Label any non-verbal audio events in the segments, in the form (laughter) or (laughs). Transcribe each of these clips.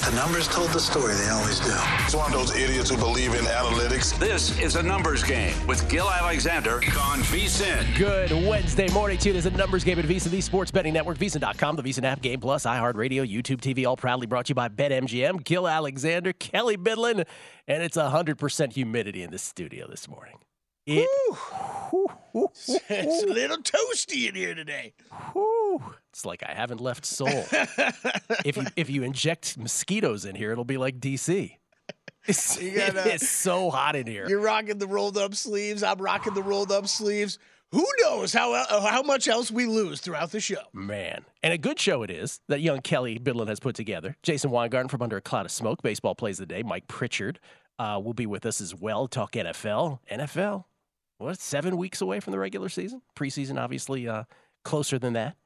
The numbers told the story, they always do. It's one of those idiots who believe in analytics. This is a numbers game with Gill Alexander on VSIN. Good Wednesday morning to you. It's a numbers game at VSIN, the sports betting network, VSIN.com, the VSIN app, Game Plus, iHeartRadio, YouTube TV, all proudly brought to you by BetMGM. Gill Alexander, Kelley Bydlon, and it's 100% humidity in the studio this morning. It, it's a little toasty in here today. It's like I haven't left Seoul. if you if you inject mosquitoes in here, it'll be like DC. It's, gotta, it's so hot in here. You're rocking the rolled up sleeves. I'm rocking the rolled up sleeves. Who knows how uh, how much else we lose throughout the show? Man, and a good show it is that young Kelley Bydlon has put together. Jason Weingarten from Under a Cloud of Smoke, baseball plays the day. Mike Pritchard uh, will be with us as well. Talk NFL. NFL. What? Seven weeks away from the regular season. Preseason, obviously, uh, closer than that.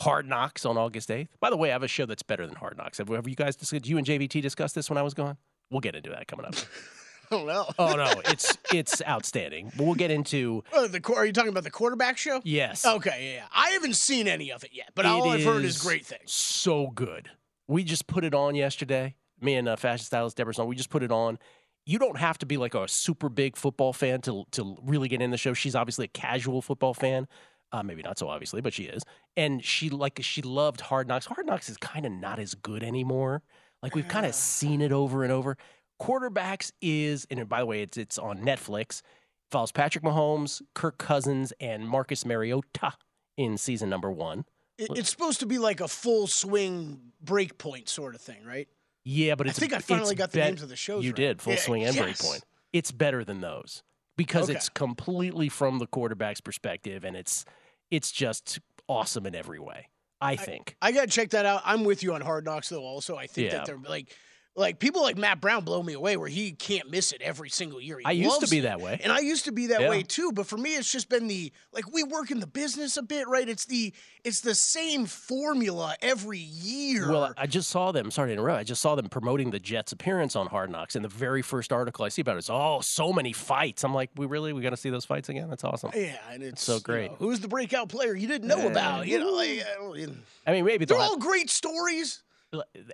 Hard Knocks on August 8th. By the way, I have a show that's better than Hard Knocks. Have, have you guys discussed, you and JVT discussed this when I was gone? We'll get into that coming up. (laughs) oh no! oh no! It's it's outstanding. But we'll get into oh, the. Are you talking about the quarterback show? Yes. Okay. Yeah. I haven't seen any of it yet, but it all I've heard is great things. So good. We just put it on yesterday. Me and uh, fashion stylist Deborah Song. We just put it on. You don't have to be like a super big football fan to to really get in the show. She's obviously a casual football fan. Uh, maybe not so obviously, but she is. And she like she loved Hard Knocks. Hard Knocks is kind of not as good anymore. Like we've kind of seen it over and over. Quarterbacks is, and by the way, it's it's on Netflix. Follows Patrick Mahomes, Kirk Cousins, and Marcus Mariota in season number one. It's supposed to be like a full swing break point sort of thing, right? Yeah, but I think I finally got the names of the shows. You right. did full yeah, swing and yes. break point. It's better than those because Okay. it's completely from the quarterback's perspective, and it's it's just awesome in every way. I think. I gotta check that out. I'm with you on Hard Knocks though. Also, I think Yeah. that they're like, like people like Matt Brown blow me away, where he can't miss it every single year. He I used to be it. that way. and I used to be that Yeah. way too. But for me, it's just been the like we work in the business a bit, right? It's the it's the same formula every year. Well, I just saw them. Sorry to interrupt. I just saw them promoting the Jets' appearance on Hard Knocks, and the very first article I see about it is, "Oh, so many fights." I'm like, "We really? We got to see those fights again? That's awesome." yeah, and it's so you great. know, who's the breakout player you didn't know about? You know, like, I don't- you know. I mean, maybe they're all great stories.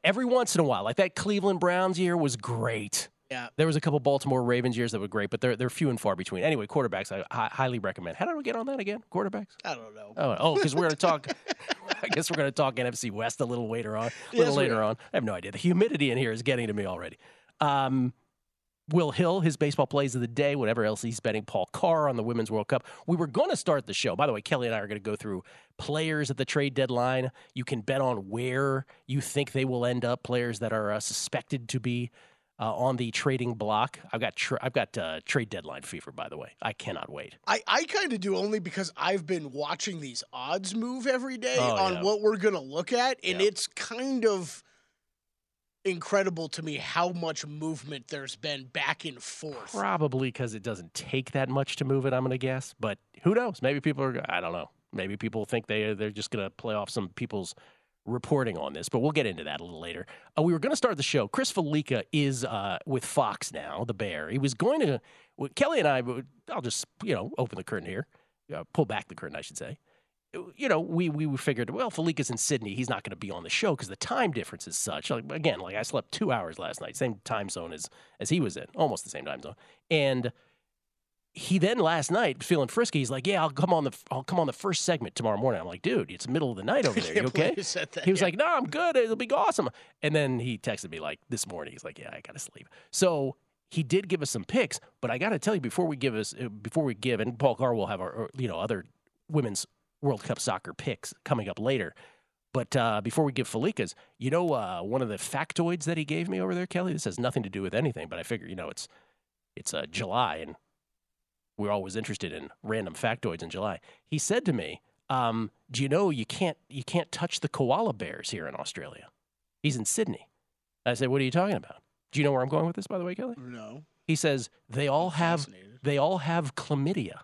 Every once in a while, like that Cleveland Browns year was great. Yeah. There was a couple Baltimore Ravens years that were great, but they're they're few and far between. Anyway, quarterbacks I hi- highly recommend. How did we get on that again? Quarterbacks? I don't know. Oh, oh, because we're going (laughs) to talk. I guess we're going to talk NFC West a little later on. A little we later on. I have no idea. The humidity in here is getting to me already. Um, Will Hill, his baseball plays of the day, whatever else he's betting. Paul Carr on the Women's World Cup. We were going to start the show. By the way, Kelley and I are going to go through players at the trade deadline. You can bet on where you think they will end up. Players that are uh, suspected to be uh, on the trading block. I've got tra- I've got uh, trade deadline fever. By the way, I cannot wait. I, I kind of do only because I've been watching these odds move every day Oh, on yeah. what we're going to look at. And Yeah. it's kind of incredible to me how much movement there's been back and forth. Probably because it doesn't take that much to move it. I'm going to guess, but who knows? Maybe people are. I don't know. Maybe people think they they're just going to play off some people's reporting on this, but we'll get into that a little later. Uh, we were going to start the show. Chris Fallica is uh, with Fox now, the Bear. He was going to. well, Kelley and I. I'll just you know open the curtain here, uh, pull back the curtain, I should say. You know, we we figured, well, Fallica's in Sydney. He's not going to be on the show because the time difference is such. Like, again, like I slept two hours last night, same time zone as as he was in, almost the same time zone. And he then last night feeling frisky. He's like, "Yeah, I'll come on the I'll come on the first segment tomorrow morning." I'm like, "Dude, it's middle of the night over (laughs) there. You okay?" that, he was yeah. like, "No, I'm good. It'll be awesome." And then he texted me like this morning. He's like, "Yeah, I gotta sleep." So he did give us some picks, but I got to tell you before we give us uh, before we give, and Paul Carr will have our you know other women's World Cup soccer picks coming up later. But uh, before we give Fallica's, you know, uh, one of the factoids that he gave me over there, Kelley. This has nothing to do with anything, but I figure you know it's it's uh, July and we're always interested in random factoids in July. He said to me, um, "Do you know you can't you can't touch the koala bears here in Australia?" He's in Sydney. I said, "What are you talking about?" Do you know where I'm going with this, by the way, Kelley? No. He says they all have they all have chlamydia.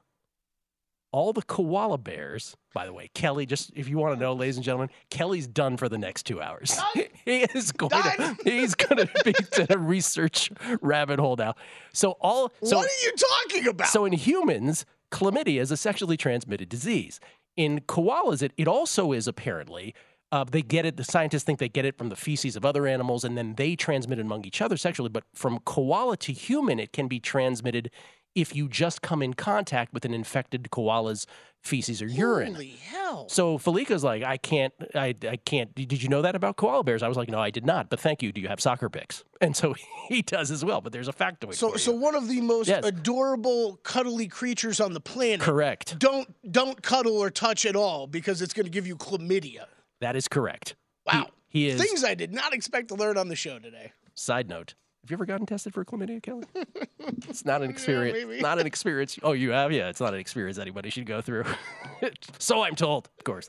All the koala bears, by the way, Kelley. Just if you want to know, ladies and gentlemen, Kelley's done for the next two hours. (laughs) he is going. To, (laughs) he's going to be in a research rabbit hole now. So all. So, what are you talking about? so in humans, chlamydia is a sexually transmitted disease. In koalas, it, it also is apparently. Uh, they get it. The scientists think they get it from the feces of other animals, and then they transmit it among each other sexually. But from koala to human, it can be transmitted if you just come in contact with an infected koala's feces or urine. Holy hell! So Fallica's like, I can't, I, I can't. Did you know that about koala bears? I was like, no, I did not. But thank you. Do you have soccer picks? (laughs) And so (laughs) he does as well. But there's a factoid. So, so one of the most Yes. adorable, cuddly creatures on the planet. correct. Don't don't cuddle or touch at all because it's going to give you chlamydia. That is correct. He- Wow. He, is. Things I did not expect to learn on the show today. Side note: Have you ever gotten tested for chlamydia, Kelley? (laughs) it's not an experience. maybe. not an experience. Oh, you have? Yeah, it's not an experience anybody should go through. (laughs) so I'm told, of course.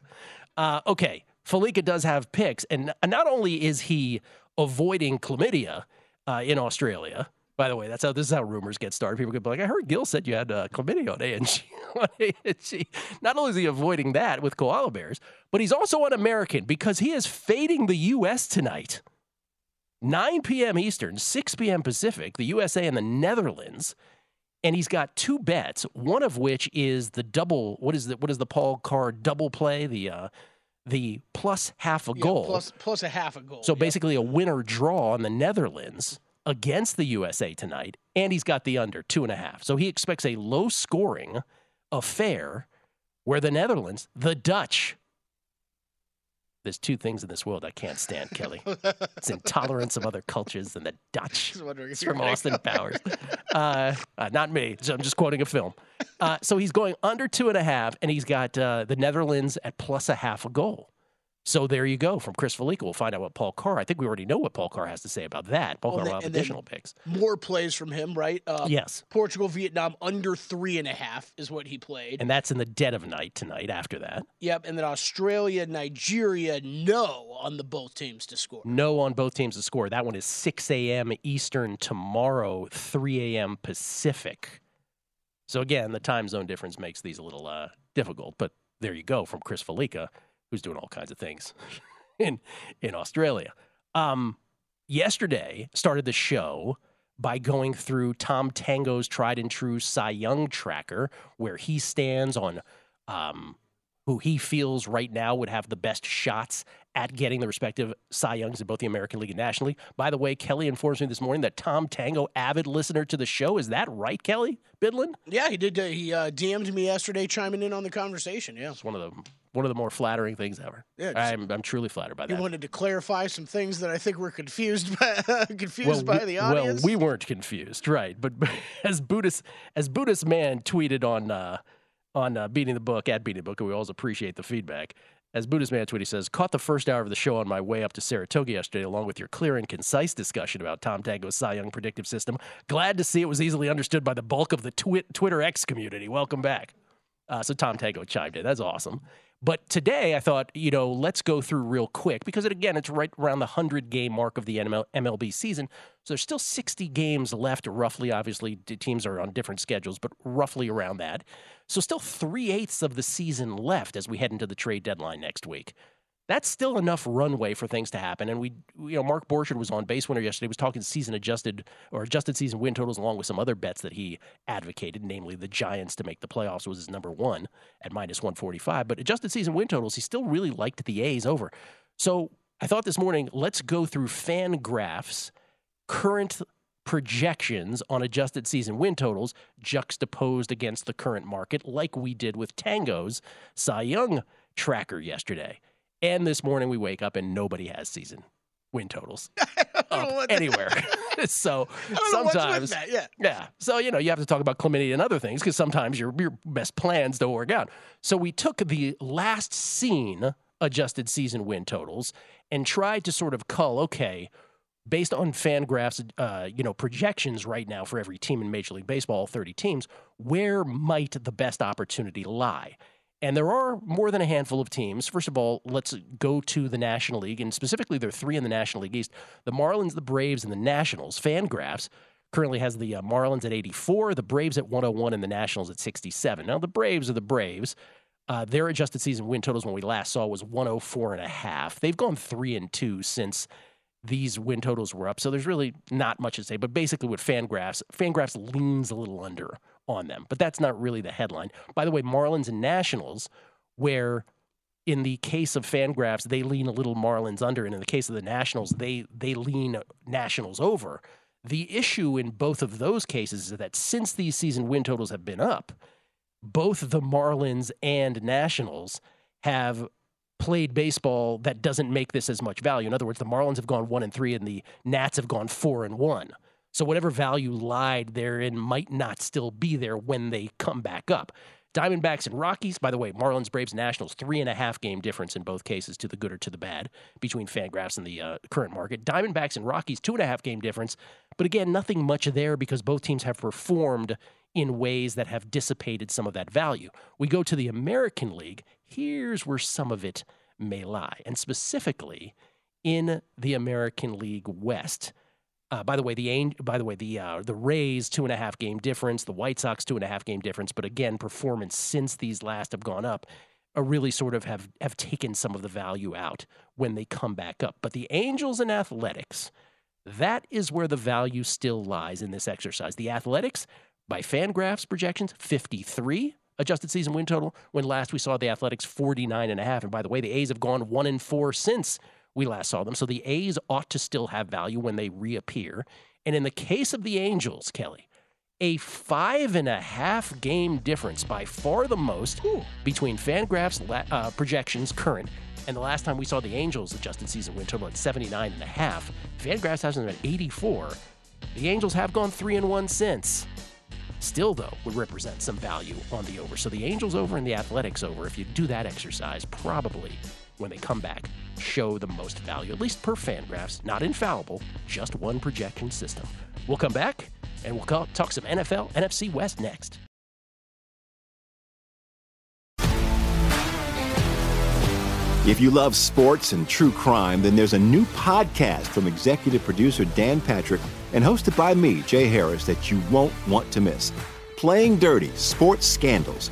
Uh, okay, Fallica does have picks, and not only is he avoiding chlamydia uh, in Australia. By the way, that's how this is how rumors get started. People could be like, "I heard Gill said you had uh, chlamydia on ANG." (laughs) and she, not only is he avoiding that with koala bears, but he's also an American because he is fading the U.S. tonight. 9 p.m. Eastern, 6 p.m. Pacific, the USA and the Netherlands. And he's got two bets, one of which is the double. What is the what is the Paul Carr double play? The uh, the plus half a Yeah, goal. plus plus a half a goal. so basically a winner draw on the Netherlands against the USA tonight, and he's got the under two and a half. So he expects a low scoring affair where the Netherlands, the Dutch. There's two things in this world I can't stand, Kelly. It's intolerance of other cultures and the Dutch. It's from Austin Powers. Uh, uh, not me. So I'm just quoting a film. Uh, so he's going under two and a half, and he's got uh, the Netherlands at plus a half a goal. So there you go from Chris Fallica. We'll find out what Paul Carr. I think we already know what Paul Carr has to say about that. Paul Well, Carr will have additional picks. more plays from him, right? Uh, Yes, Portugal, Vietnam under three and a half is what he played. and that's in the dead of night tonight. After that, yep, and then Australia, Nigeria, no on the both teams to score. no on both teams to score. That one is 6 a.m. Eastern tomorrow, 3 a.m. Pacific. So again, the time zone difference makes these a little uh, difficult. But there you go from Chris Fallica, who's doing all kinds of things (laughs) in in Australia. Um, yesterday started the show by going through Tom Tango's tried and true Cy Young tracker, where he stands on um, who he feels right now would have the best shots at getting the respective Cy Youngs in both the American League and National League. By the way, Kelley informs me this morning that Tom Tango, avid listener to the show, is that right, Kelley Bydlon? Yeah, he did. Uh, he uh, DM'd me yesterday, chiming in on the conversation. Yeah, It's one of the one of the more flattering things ever. Yeah, I'm I'm truly flattered by that. wanted to clarify some things that I think were confused by (laughs) confused well, by we, the audience. Well, we weren't confused, right? But (laughs) as Buddhist as Buddhist man tweeted on uh, on uh, beating the book at beating the book, and we always appreciate the feedback. As Buddhist man tweeted, he says, "Caught the first hour of the show on my way up to Saratoga yesterday, along with your clear and concise discussion about Tom Tango's Cy Young predictive system. Glad to see it was easily understood by the bulk of the twi- Twitter X community. Welcome back." Uh, so Tom Tango chimed in. That's awesome. But today I thought, you know, let's go through real quick because it, again, it's right around the 100 game mark of the NML, MLB season. So there's still 60 games left, roughly. Obviously, teams are on different schedules, but roughly around that. So still three eighths of the season left as we head into the trade deadline next week. That's still enough runway for things to happen. And we, you know, Mark Borchard was on base winner yesterday. Was talking season adjusted or adjusted season win totals along with some other bets that he advocated, namely the Giants to make the playoffs was his number one at minus one forty five. But adjusted season win totals, he still really liked the A's over. So I thought this morning, let's go through Fangraphs, current projections on adjusted season win totals juxtaposed against the current market, like we did with Tango's Cy Young tracker yesterday. And this morning we wake up and nobody has season win totals (laughs) anywhere. (laughs) (laughs) so sometimes, yeah. yeah. So you know you have to talk about chlamydia and other things because sometimes your your best plans don't work out. So we took the last seen adjusted season win totals and tried to sort of cull. Okay, based on Fangraphs, uh, you know projections right now for every team in Major League Baseball, thirty teams, where might the best opportunity lie? And there are more than a handful of teams. First of all, let's go to the National League, and specifically, there are three in the National League East the Marlins, the Braves, and the Nationals. Fangraphs currently has the uh, Marlins at 84, the Braves at 101, and the Nationals at 67. Now, the Braves are the Braves. Uh, their adjusted season win totals when we last saw was 104 and a half. They've gone three and two since these win totals were up. So there's really not much to say. But basically, with Fangraphs, Fangraphs leans a little under on them. But that's not really the headline. By the way, Marlins and Nationals, where in the case of Fangraphs, they lean a little Marlins under, and in the case of the Nationals, they they lean Nationals over. The issue in both of those cases is that since these season win totals have been up, both the Marlins and Nationals have played baseball that doesn't make this as much value. In other words, the Marlins have gone one and three, and the Nats have gone four and one. So whatever value lied therein might not still be there when they come back up. Diamondbacks and Rockies, by the way, Marlins, Braves, Nationals, three and a half game difference in both cases to the good or to the bad between Fangraphs and the uh, current market. Diamondbacks and Rockies, two and a half game difference. But again, nothing much there because both teams have performed in ways that have dissipated some of that value. We go to the American League. Here's where some of it may lie. And specifically in the American League West. Uh, by the way, the by the way the uh, the Rays two and a half game difference, the White Sox two and a half game difference, but again, performance since these last have gone up, are really sort of have have taken some of the value out when they come back up. But the Angels and Athletics, that is where the value still lies in this exercise. The Athletics, by Fangraphs projections, fifty three adjusted season win total. When last we saw the Athletics 49 and a half. And by the way, the A's have gone one and four since we last saw them. So the A's ought to still have value when they reappear. And in the case of the Angels, Kelly, a five and a half game difference, by far the most, between Fangraphs uh, projections current and the last time we saw the Angels adjusted season win total at 79 and a half. Fangraphs has them at 84. The Angels have gone three and one since. Still, though, would represent some value on the over. So the Angels over and the Athletics over, if you do that exercise, probably when they come back, show the most value, at least per Fangraphs. Not infallible, just one projection system. We'll come back and we'll talk some NFL, NFC West next. If you love sports and true crime, then there's a new podcast from executive producer Dan Patrick and hosted by me, Jay Harris, that you won't want to miss. Playing Dirty Sports Scandals.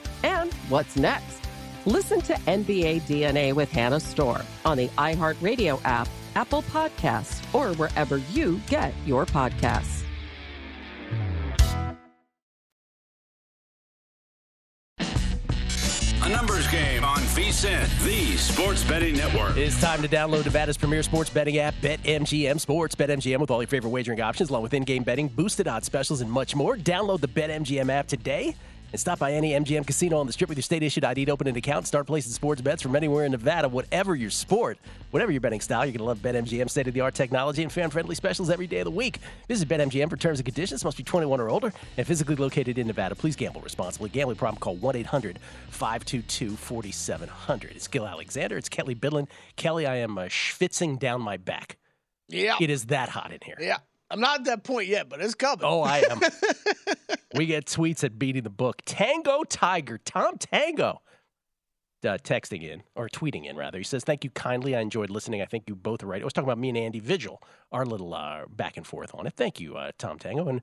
And what's next? Listen to NBA DNA with Hannah Storm on the iHeartRadio app, Apple Podcasts, or wherever you get your podcasts. A numbers game on VSIN, the sports betting network. It's time to download Nevada's premier sports betting app, BetMGM Sports. BetMGM with all your favorite wagering options, along with in-game betting, boosted odds specials, and much more. Download the BetMGM app today and stop by any MGM casino on the strip with your state issued ID to open an account. Start placing sports bets from anywhere in Nevada, whatever your sport, whatever your betting style. You're going to love BetMGM state of the art technology and fan friendly specials every day of the week. Visit BetMGM for terms and conditions. Must be 21 or older and physically located in Nevada. Please gamble responsibly. Gambling problem, call 1 800 522 4700. It's Gill Alexander. It's Kelley Bydlon. Kelley, I am uh, schwitzing down my back. Yeah. It is that hot in here. Yeah. I'm not at that point yet, but it's coming. Oh, I am. (laughs) we get tweets at beating the book. Tango Tiger, Tom Tango, uh, texting in or tweeting in rather. He says, "Thank you kindly. I enjoyed listening. I think you both are right." I was talking about me and Andy Vigil, our little uh, back and forth on it. Thank you, uh, Tom Tango, and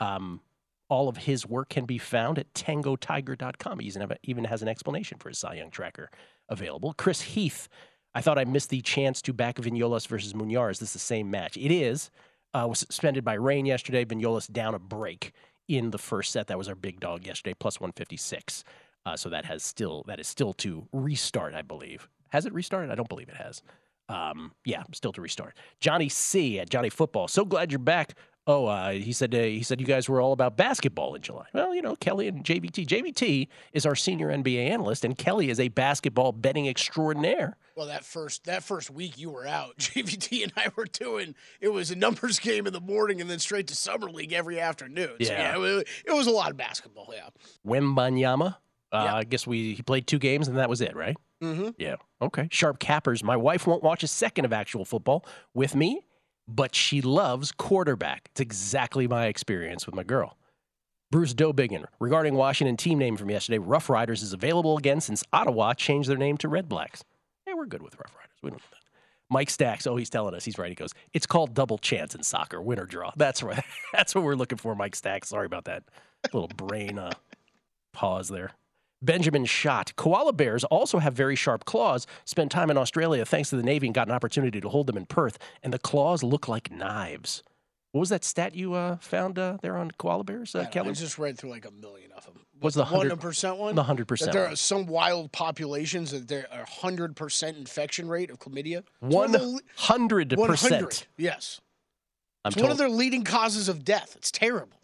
um, all of his work can be found at tangotiger.com. He even, even has an explanation for his Cy Young tracker available. Chris Heath, I thought I missed the chance to back Vignolas versus Munar. Is this the same match? It is uh, was suspended by rain yesterday. Vignolas down a break in the first set. That was our big dog yesterday, plus 156. Uh, so that has still that is still to restart, I believe. Has it restarted? I don't believe it has. Um, yeah, still to restart. Johnny C at Johnny Football. So glad you're back. Oh, uh, he said uh, he said you guys were all about basketball in July. Well, you know, Kelley and JVT. JVT is our senior NBA analyst, and Kelley is a basketball betting extraordinaire. Well, that first that first week you were out, (laughs) JVT and I were doing it was a numbers game in the morning and then straight to summer league every afternoon. So, Yeah. yeah, it, was, it was a lot of basketball. Yeah. Wembanyama. Uh, I guess we he played two games and that was it, right? Mm-hmm. Yeah. Okay. Sharp cappers. My wife won't watch a second of actual football with me, but she loves quarterback. It's exactly my experience with my girl. Bruce Dobigan, regarding Washington team name from yesterday, Rough Riders is available again since Ottawa changed their name to Red Blacks. Hey, we're good with Rough Riders. We don't do that. Mike Stacks, oh, he's telling us. He's right. He goes, it's called double chance in soccer, win or draw. (laughs) That's right. (laughs) That's what we're looking for, Mike Stacks. Sorry about that little brain uh, pause there. Benjamin Schott. Koala bears also have very sharp claws. Spent time in Australia thanks to the Navy and got an opportunity to hold them in Perth, and the claws look like knives. What was that stat you uh, found uh, there on koala bears, uh, I, Kelley? I just read through like a million of them. Was the one 100 percent one? the 100% there are some wild populations that there are hundred percent infection rate of chlamydia. One One of the- hundred 100, percent. Yes. I'm It's told. one of their leading causes of death. It's terrible.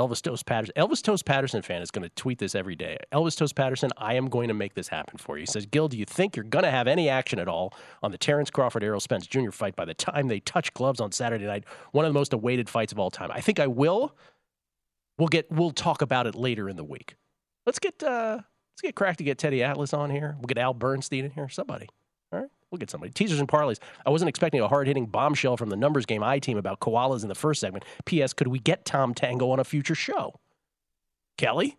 Elvis Toast Patterson. Elvis Toast Patterson fan is going to tweet this every day. Elvis Toast Patterson, I am going to make this happen for you. He says, Gill, do you think you're going to have any action at all on the Terence Crawford Errol Spence Jr. fight by the time they touch gloves on Saturday night? One of the most awaited fights of all time. I think I will. We'll get. We'll talk about it later in the week. Let's get. uh Let's get crack to get Teddy Atlas on here. We'll get Al Bernstein in here. Somebody. We'll get somebody. Teasers and parlays. I wasn't expecting a hard hitting bombshell from the numbers game I team about koalas in the first segment. P.S. Could we get Tom Tango on a future show? Kelley?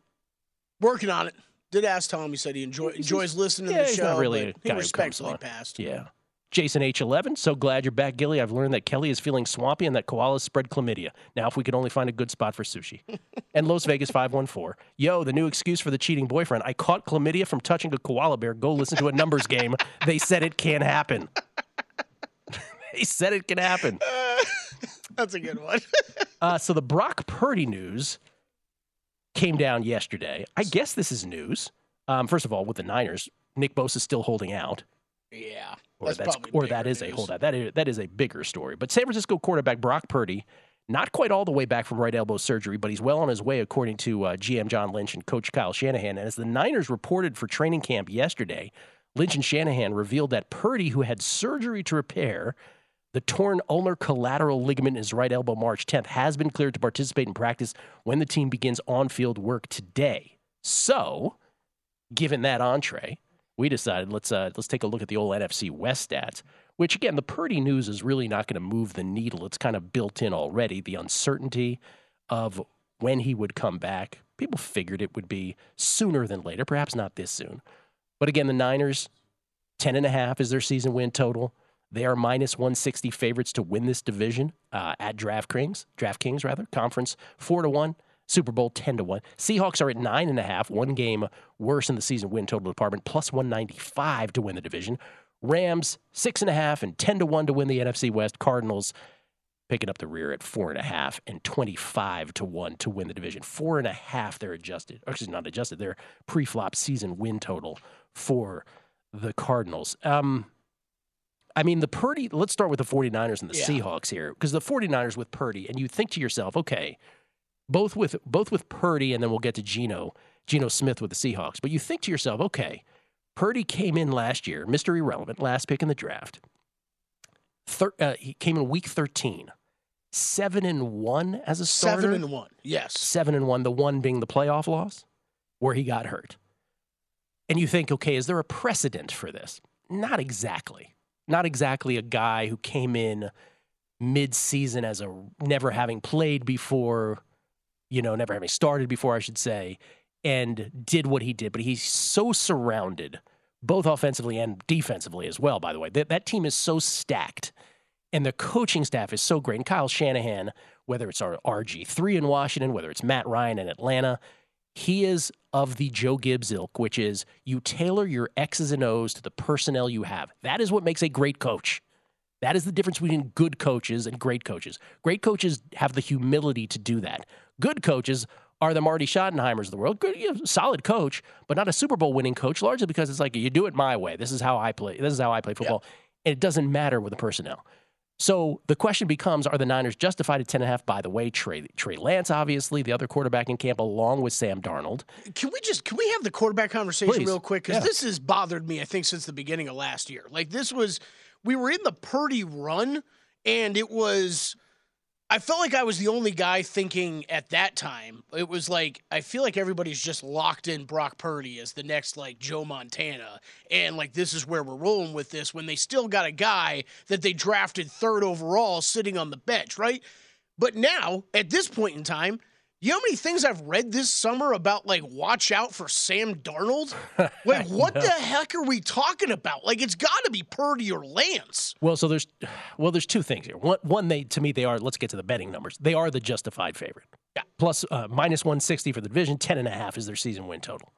Working on it. Did ask Tom. He said he enjoy, enjoys listening yeah, to the show. really a but guy he respectfully passed. Yeah. Jason H11, so glad you're back, Gilly. I've learned that Kelley is feeling swampy and that koalas spread chlamydia. Now, if we could only find a good spot for sushi. (laughs) and Los Vegas 514, yo, the new excuse for the cheating boyfriend. I caught chlamydia from touching a koala bear. Go listen to a numbers game. They said it can happen. (laughs) they said it can happen. (laughs) That's a good one. Uh, so the Brock Purdy news came down yesterday. I guess this is news. Um, first of all, with the Niners, Nick Bosa is still holding out. Yeah. or That's, that's, or that is a news. holdout. That is that is a bigger story. But San Francisco quarterback Brock Purdy, not quite all the way back from right elbow surgery, but he's well on his way, according to uh, GM John Lynch and Coach Kyle Shanahan. And as the Niners reported for training camp yesterday, Lynch and Shanahan revealed that Purdy, who had surgery to repair the torn ulnar collateral ligament in his right elbow March 10th, has been cleared to participate in practice when the team begins on-field work today. So, given that entree, we decided let's uh, let's take a look at the old NFC West stats. Which again, the Purdy news is really not going to move the needle. It's kind of built in already. The uncertainty of when he would come back. People figured it would be sooner than later, perhaps not this soon. But again, the Niners, 10 and a half is their season win total. They are minus 160 favorites to win this division uh, at DraftKings, DraftKings rather. Conference 4 to 1. Super Bowl 10 to 1. Seahawks are at 9.5, one game worse in the season win total department, plus 195 to win the division. Rams, 6.5 and 10 to 1 to win the NFC West. Cardinals picking up the rear at 4.5 and 25 to 1 to win the division. 4.5, they're adjusted. Actually, not adjusted, they're pre flop season win total for the Cardinals. Um, I mean, the Purdy, let's start with the 49ers and the Yeah. Seahawks here, because the 49ers with Purdy, and you think to yourself, okay, both with both with Purdy, and then we'll get to Geno, Geno Smith with the Seahawks. But you think to yourself, okay, Purdy came in last year, Mr. Irrelevant, last pick in the draft. Thir- uh, he came in week 13, seven and one as a starter. Seven and one. Yes. Seven and one, the one being the playoff loss where he got hurt. And you think, okay, is there a precedent for this? Not exactly. Not exactly a guy who came in mid-season as a never having played before, you know, never having started before, I should say, and did what he did. But he's so surrounded, both offensively and defensively as well. By the way, that that team is so stacked, and the coaching staff is so great. And Kyle Shanahan, whether it's our RG three in Washington, whether it's Matt Ryan in Atlanta, he is of the Joe Gibbs ilk, which is you tailor your X's and O's to the personnel you have. That is what makes a great coach. That is the difference between good coaches and great coaches. Great coaches have the humility to do that. Good coaches are the Marty Schottenheimers of the world. Good, you know, solid coach, but not a Super Bowl winning coach, largely because it's like you do it my way. This is how I play. This is how I play football. And it doesn't matter with the personnel. So the question becomes: Are the Niners justified at ten and a half? By the way, Trey Trey Lance, obviously the other quarterback in camp, along with Sam Darnold. Can we just can we have the quarterback conversation Please. real quick? Because Yeah. this has bothered me, I think, since the beginning of last year. Like this was we were in the Purdy run, and it was I felt like I was the only guy thinking at that time. It was like I feel like everybody's just locked in Brock Purdy as the next like Joe Montana, and like this is where we're rolling with this when they still got a guy that they drafted third overall sitting on the bench, right? But now, at this point in time, you know how many things I've read this summer about like watch out for Sam Darnold? (laughs) Like, what the heck are we talking about? Like, it's got to be Purdy or Lance. Well, so there's well, there's two things here. One, one, they to me they are. Let's get to the betting numbers. They are the justified favorite. Yeah. Plus uh, minus one sixty for the division. Ten and a half is their season win total.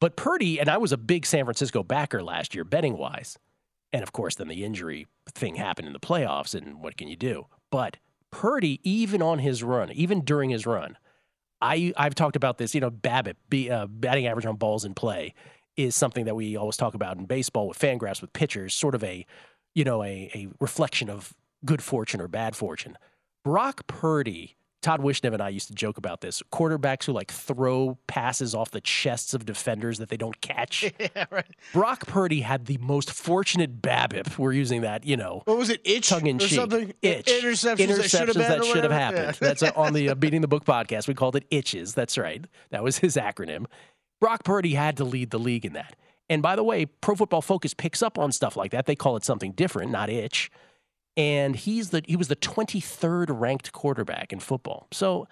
But Purdy and I was a big San Francisco backer last year, betting wise, and of course then the injury thing happened in the playoffs, and what can you do? But Purdy, even on his run, even during his run, I I've talked about this. You know, BABIP, be, uh, batting average on balls in play is something that we always talk about in baseball with Fangraphs with pitchers, sort of a you know a a reflection of good fortune or bad fortune. Brock Purdy, Todd Wishnev and I used to joke about this. Quarterbacks who like throw passes off the chests of defenders that they don't catch. (laughs) yeah, right. Brock Purdy had the most fortunate BABIP. We're using that, you know, What was it? Itch tongue in cheek. something? Itch. Interceptions, that should have, that should have happened. Yeah. That's on the uh, (laughs) Beating the Book podcast. We called it itches. That's right. That was his acronym. Brock Purdy had to lead the league in that. And by the way, Pro Football Focus picks up on stuff like that. They call it something different, not itch. And he's the he was the 23rd ranked quarterback in football. So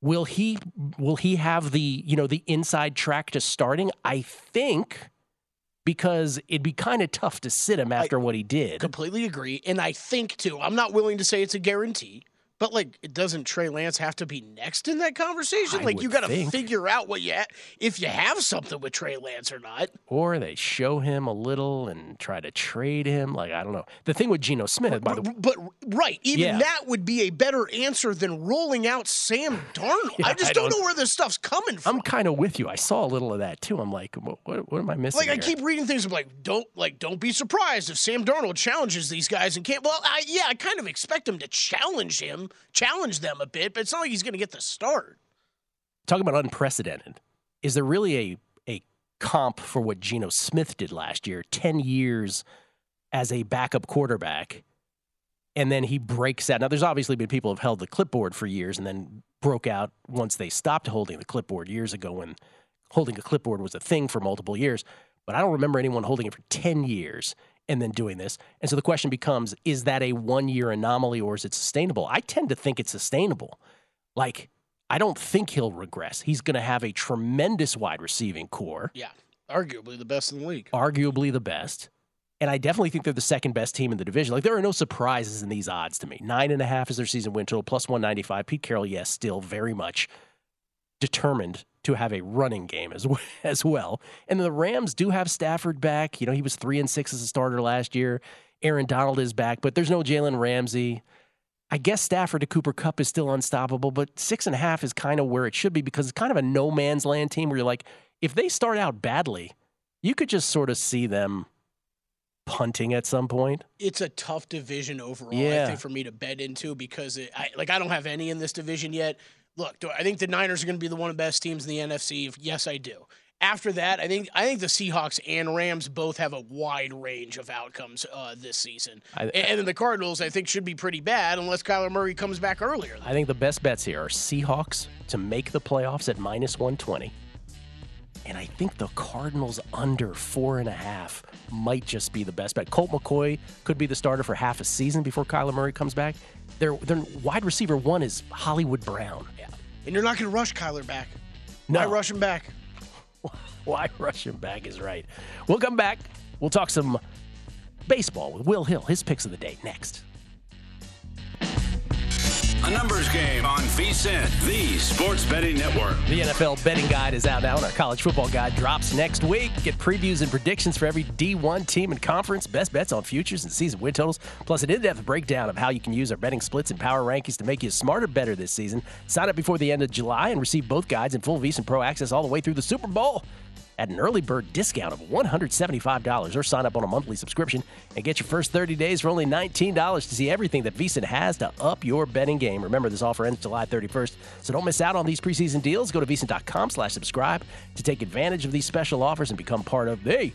will he will he have the, you know, the inside track to starting? I think because it'd be kind of tough to sit him after what he did. Completely agree. And I think, too, I'm not willing to say it's a guarantee, but like, it doesn't Trey Lance have to be next in that conversation? I like, you got to figure out what you ha- if you have something with Trey Lance or not. or they show him a little and try to trade him. Like I don't know. The thing with Geno Smith, by the way, But right, even Yeah. that would be a better answer than rolling out Sam (laughs) Darnold. Yeah, I just I don't, don't- know where this stuff's coming from. I'm kind of with you. I saw a little of that too. I'm like, what, what, what am I missing? like I keep reading things of like don't like don't be surprised if Sam Darnold challenges these guys and can't. Well, I, yeah, I kind of expect him to challenge him, challenge them a bit, but it's not like he's going to get the start. talking about unprecedented. Is there really a a comp for what Geno Smith did last year? Ten years as a backup quarterback, and then he breaks out. Now, there's obviously been people who have held the clipboard for years and then broke out once they stopped holding the clipboard years ago when holding a clipboard was a thing for multiple years. But I don't remember anyone holding it for 10 years and then doing this. And so the question becomes is that a one year anomaly or is it sustainable? I tend to think it's sustainable. Like, I don't think he'll regress. He's going to have a tremendous wide receiving core, Yeah, arguably the best in the league. arguably the best. And I definitely think they're the second best team in the division. Like there are no surprises in these odds to me. Nine and a half is their season win total, plus one ninety five. Pete Carroll, yes, still very much determined to have a running game as well, (laughs) as well. And the Rams do have Stafford back. You know, he was three and six as a starter last year. Aaron Donald is back, but there's no Jalen Ramsey. I guess Stafford to Cooper Kupp is still unstoppable, but six and a half is kind of where it should be because it's kind of a no man's land team where you're like, if they start out badly, you could just sort of see them punting at some point. It's a tough division overall, Yeah. I think, for me to bet into because it, I, like I don't have any in this division yet. Look, do I think the Niners are going to be the one of the best teams in the NFC? Yes, I do. After that, I think I think the Seahawks and Rams both have a wide range of outcomes uh, this season, I- and, and then the Cardinals I think should be pretty bad unless Kyler Murray comes back earlier. I think the best bets here are Seahawks to make the playoffs at minus 120. And I think the Cardinals under four and a half might just be the best bet. Colt McCoy could be the starter for half a season before Kyler Murray comes back. Their, their wide receiver one is Hollywood Brown. Yeah, and you're not going to rush Kyler back. No. Why rush him back? (laughs) Why rush him back is right. We'll come back. We'll talk some baseball with Will Hill. His picks of the day next. A numbers game on VSIN, the sports betting network. The NFL betting guide is out now, and our college football guide drops next week. Get previews and predictions for every D1 team and conference, best bets on futures and season win totals, plus an in depth breakdown of how you can use our betting splits and power rankings to make you smarter, better this season. Sign up before the end of July and receive both guides and full VSIN Pro access all the way through the Super Bowl at an early bird discount of $175 or sign up on a monthly subscription and get your first 30 days for only $19 to see everything that VSiN has to up your betting game. Remember, this offer ends July 31st, so don't miss out on these preseason deals. Go to VSiN.com slash subscribe to take advantage of these special offers and become part of the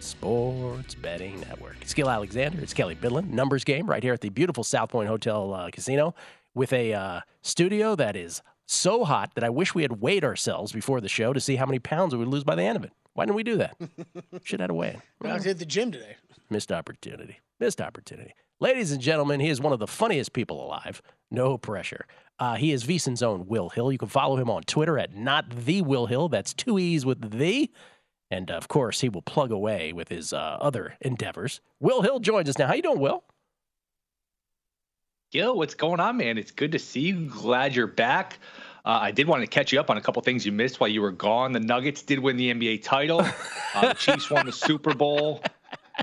Sports Betting Network. It's Alexander. It's Kelley Bydlon. Numbers game right here at the beautiful South Point Hotel uh, Casino with a uh, studio that is so hot that I wish we had weighed ourselves before the show to see how many pounds we would lose by the end of it. Why didn't we do that? (laughs) Should have had a weigh I was at the gym today. Missed opportunity. Missed opportunity. Ladies and gentlemen, he is one of the funniest people alive. No pressure. Uh, he is VSiN's own Will Hill. You can follow him on Twitter at not the Will Hill. That's two E's with the. And of course, he will plug away with his uh, other endeavors. Will Hill joins us now. How you doing, Will? Gill, what's going on, man? It's good to see you. Glad you're back. Uh, I did want to catch you up on a couple things you missed while you were gone. The Nuggets did win the NBA title. (laughs) Uh, the Chiefs won the Super Bowl.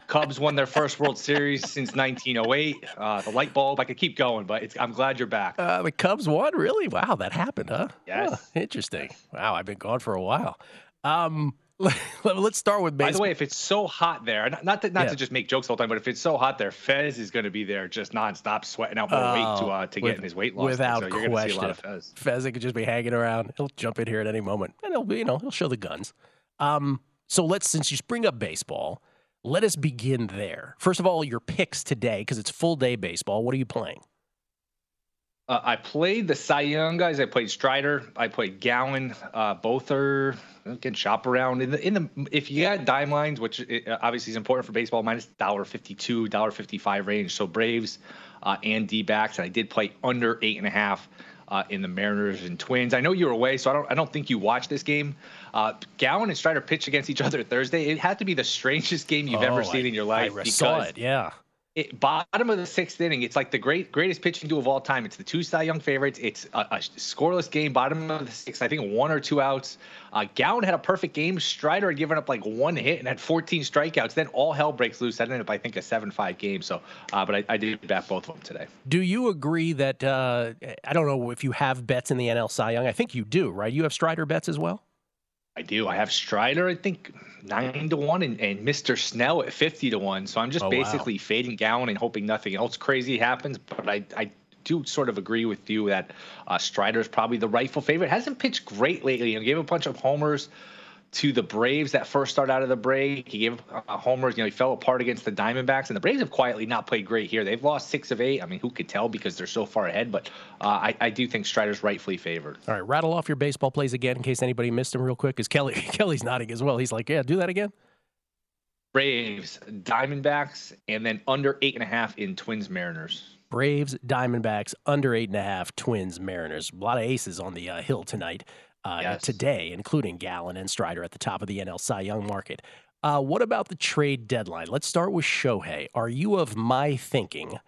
Cubs won their first World Series since 1908. Uh, the light bulb. I could keep going, but it's, I'm glad you're back. Uh, the Cubs won? Really? Wow, that happened, huh? Yes. Huh, interesting. Wow, I've been gone for a while. Um, (laughs) let's start with baseball. By the way, if it's so hot there, not not to, not Yeah. to just make jokes all the time, but if it's so hot there, Fez is going to be there just nonstop, sweating out more weight to Oh, uh, to with- get in his weight loss. Without so you're question. see a lot of Fez. Fez could just be hanging around. He'll jump in here at any moment, and he'll be, you know, he'll show the guns. Um, so let's, since you bring up baseball, let us begin there. First of all, your picks today, because it's full day baseball. What are you playing? Uh, I played the Cy Young guys. I played Strider. I played Gallen. Uh, both are can shop around in the in the. If you got dime lines, which uh, obviously is important for baseball, minus dollar fifty two, dollar fifty five range. So Braves uh, and D backs, and I did play under eight and a half. Uh, in the Mariners and Twins, I know you were away, so I don't. I don't think you watched this game. Uh, Gallen and Strider pitched against each other Thursday. It had to be the strangest game you've Oh, ever seen I- in your life. I saw because it. Yeah. It, bottom of the sixth inning, it's like the great greatest pitching duel of all time. It's the two Cy Young favorites. It's a, a scoreless game, bottom of the sixth. I think one or two outs. Uh, Gallen had a perfect game. Strider had given up like one hit and had 14 strikeouts. Then all hell breaks loose. That ended up, I think, a seven-five game. So, uh, but I, I did back both of them today. Do you agree that uh, I don't know if you have bets in the NL Cy Young? I think you do, right? You have Strider bets as well. I do. I have Strider, I think, nine to one, and, and Mr. Snell at 50 to one. So I'm just Oh, wow. basically fading Gallen and hoping nothing else crazy happens. But I, I do sort of agree with you that uh, Strider is probably the rightful favorite. Hasn't pitched great lately. You know, gave a bunch of homers to the Braves that first start out of the break. He gave uh, homers. You know, he fell apart against the Diamondbacks, and the Braves have quietly not played great here. They've lost six of eight. I mean, who could tell because they're so far ahead? But uh, I, I do think Strider's rightfully favored. All right, rattle off your baseball plays again in case anybody missed them real quick. Because Kelley (laughs) Kelley's nodding as well. He's like, yeah, do that again. Braves, Diamondbacks, and then under eight and a half in Twins Mariners. Braves, Diamondbacks, under eight and a half, Twins, Mariners. A lot of aces on the uh, hill tonight. Uh, Yes. today, including Gallen and Strider at the top of the NL Cy Young market. Uh, what about the trade deadline? Let's start with Shohei. Are you of my thinking?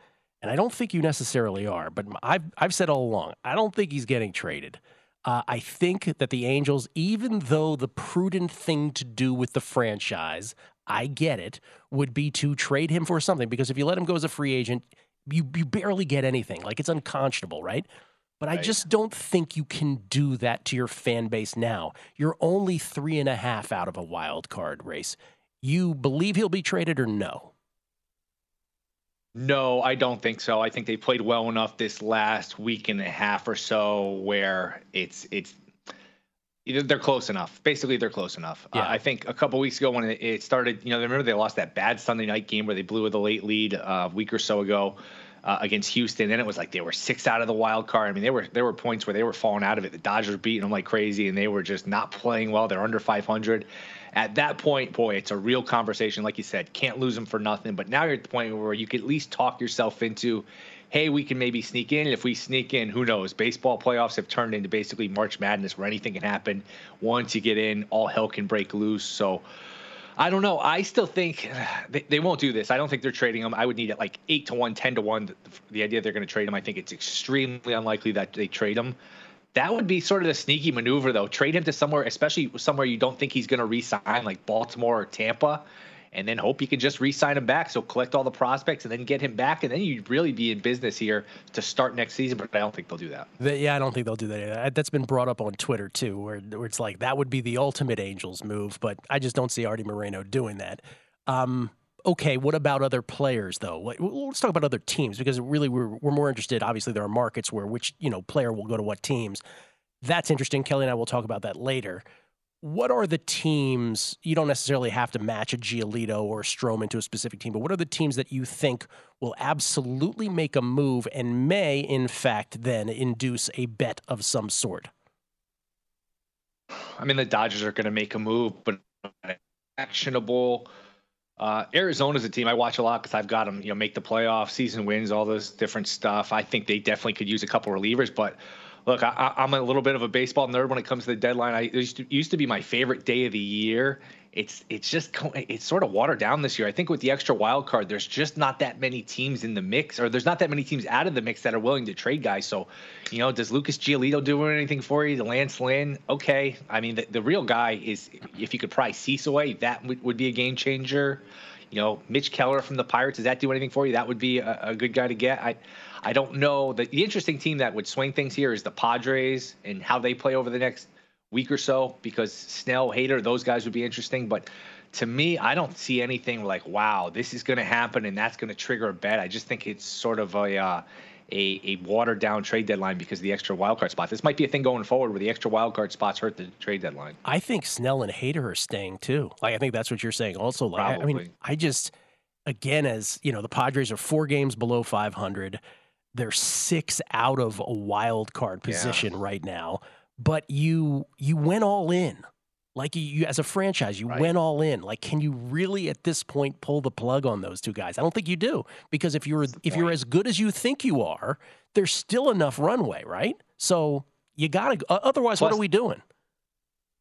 And I don't think you necessarily are, but I've, I've said all along, I don't think he's getting traded. Uh, I think that the Angels, even though the prudent thing to do with the franchise, I get it, would be to trade him for something because if you let him go as a free agent, you, you barely get anything. Like it's unconscionable, right? But I Right. just don't think you can do that to your fan base now. You're only three and a half out of a wild card race. You believe he'll be traded or no? No, I don't think so. I think they played well enough this last week and a half or so where it's it's they're close enough. Basically, they're close enough. Uh, I think a couple weeks ago when it, started, you know, remember they lost that bad Sunday night game where they blew with a late lead uh, a week or so ago uh, against Houston. Then it was like they were six out of the wild card. I mean, they were there were points where they were falling out of it. The Dodgers beating them like crazy, and they were just not playing well. They're under 500. At that point, boy, it's a real conversation. Like you said, can't lose them for nothing. But now you're at the point where you can at least talk yourself into, hey, we can maybe sneak in. If we sneak in, who knows? Baseball playoffs have turned into basically March Madness where anything can happen. Once you get in, all hell can break loose. So I don't know. I still think (sighs) they, they won't do this. I don't think they're trading him. I would need it like 8 to 1, 10 to 1. The, the idea they're going to trade him, I think it's extremely unlikely that they trade him. That would be sort of the sneaky maneuver, though. Trade him to somewhere, especially somewhere you don't think he's going to re-sign, like Baltimore or Tampa, and then hope you can just re-sign him back. So collect all the prospects and then get him back, and then you'd really be in business here to start next season. But I don't think they'll do that. Yeah, I don't think they'll do that. Either. That's been brought up on Twitter too, where, where it's like that would be the ultimate Angels move, but I just don't see Artie Moreno doing that. Um, okay, what about other players though? Let's talk about other teams because really we're we're more interested. Obviously, there are markets where which you know player will go to what teams. That's interesting. Kelley and I will talk about that later. What are the teams? You don't necessarily have to match a Giolito or a Strom into a specific team, but what are the teams that you think will absolutely make a move and may, in fact, then induce a bet of some sort? I mean, the Dodgers are going to make a move, but actionable. Uh, Arizona's a team I watch a lot because I've got them, you know, make the playoffs, season wins, all this different stuff. I think they definitely could use a couple relievers, but look, I, I'm a little bit of a baseball nerd when it comes to the deadline. I used to, used to be my favorite day of the year. It's it's just it's sort of watered down this year. I think with the extra wild card, there's just not that many teams in the mix, or there's not that many teams out of the mix that are willing to trade guys. So, you know, does Lucas Giolito do anything for you? Lance Lynn, okay. I mean, the, the real guy is if you could price Cease away, that would, would be a game changer. You know, Mitch Keller from the Pirates, does that do anything for you? That would be a, a good guy to get. I I don't know. The, the interesting team that would swing things here is the Padres and how they play over the next week or so because Snell, Hader, those guys would be interesting. But to me, I don't see anything like, wow, this is going to happen and that's going to trigger a bet. I just think it's sort of a uh, a, a watered down trade deadline because of the extra wild card spot. This might be a thing going forward where the extra wild card spots hurt the trade deadline. I think Snell and Hader are staying too. Like I think that's what you're saying. Also, like I- I mean, I just again as you know, the Padres are four games below 500. They're six out of a wild card position right now. But you you went all in. Like you, you as a franchise, you went all in. Like, can you really at this point pull the plug on those two guys? I don't think you do because if you're if you're as good as you think you are, there's still enough runway, right? So you gotta. Otherwise, what are we doing?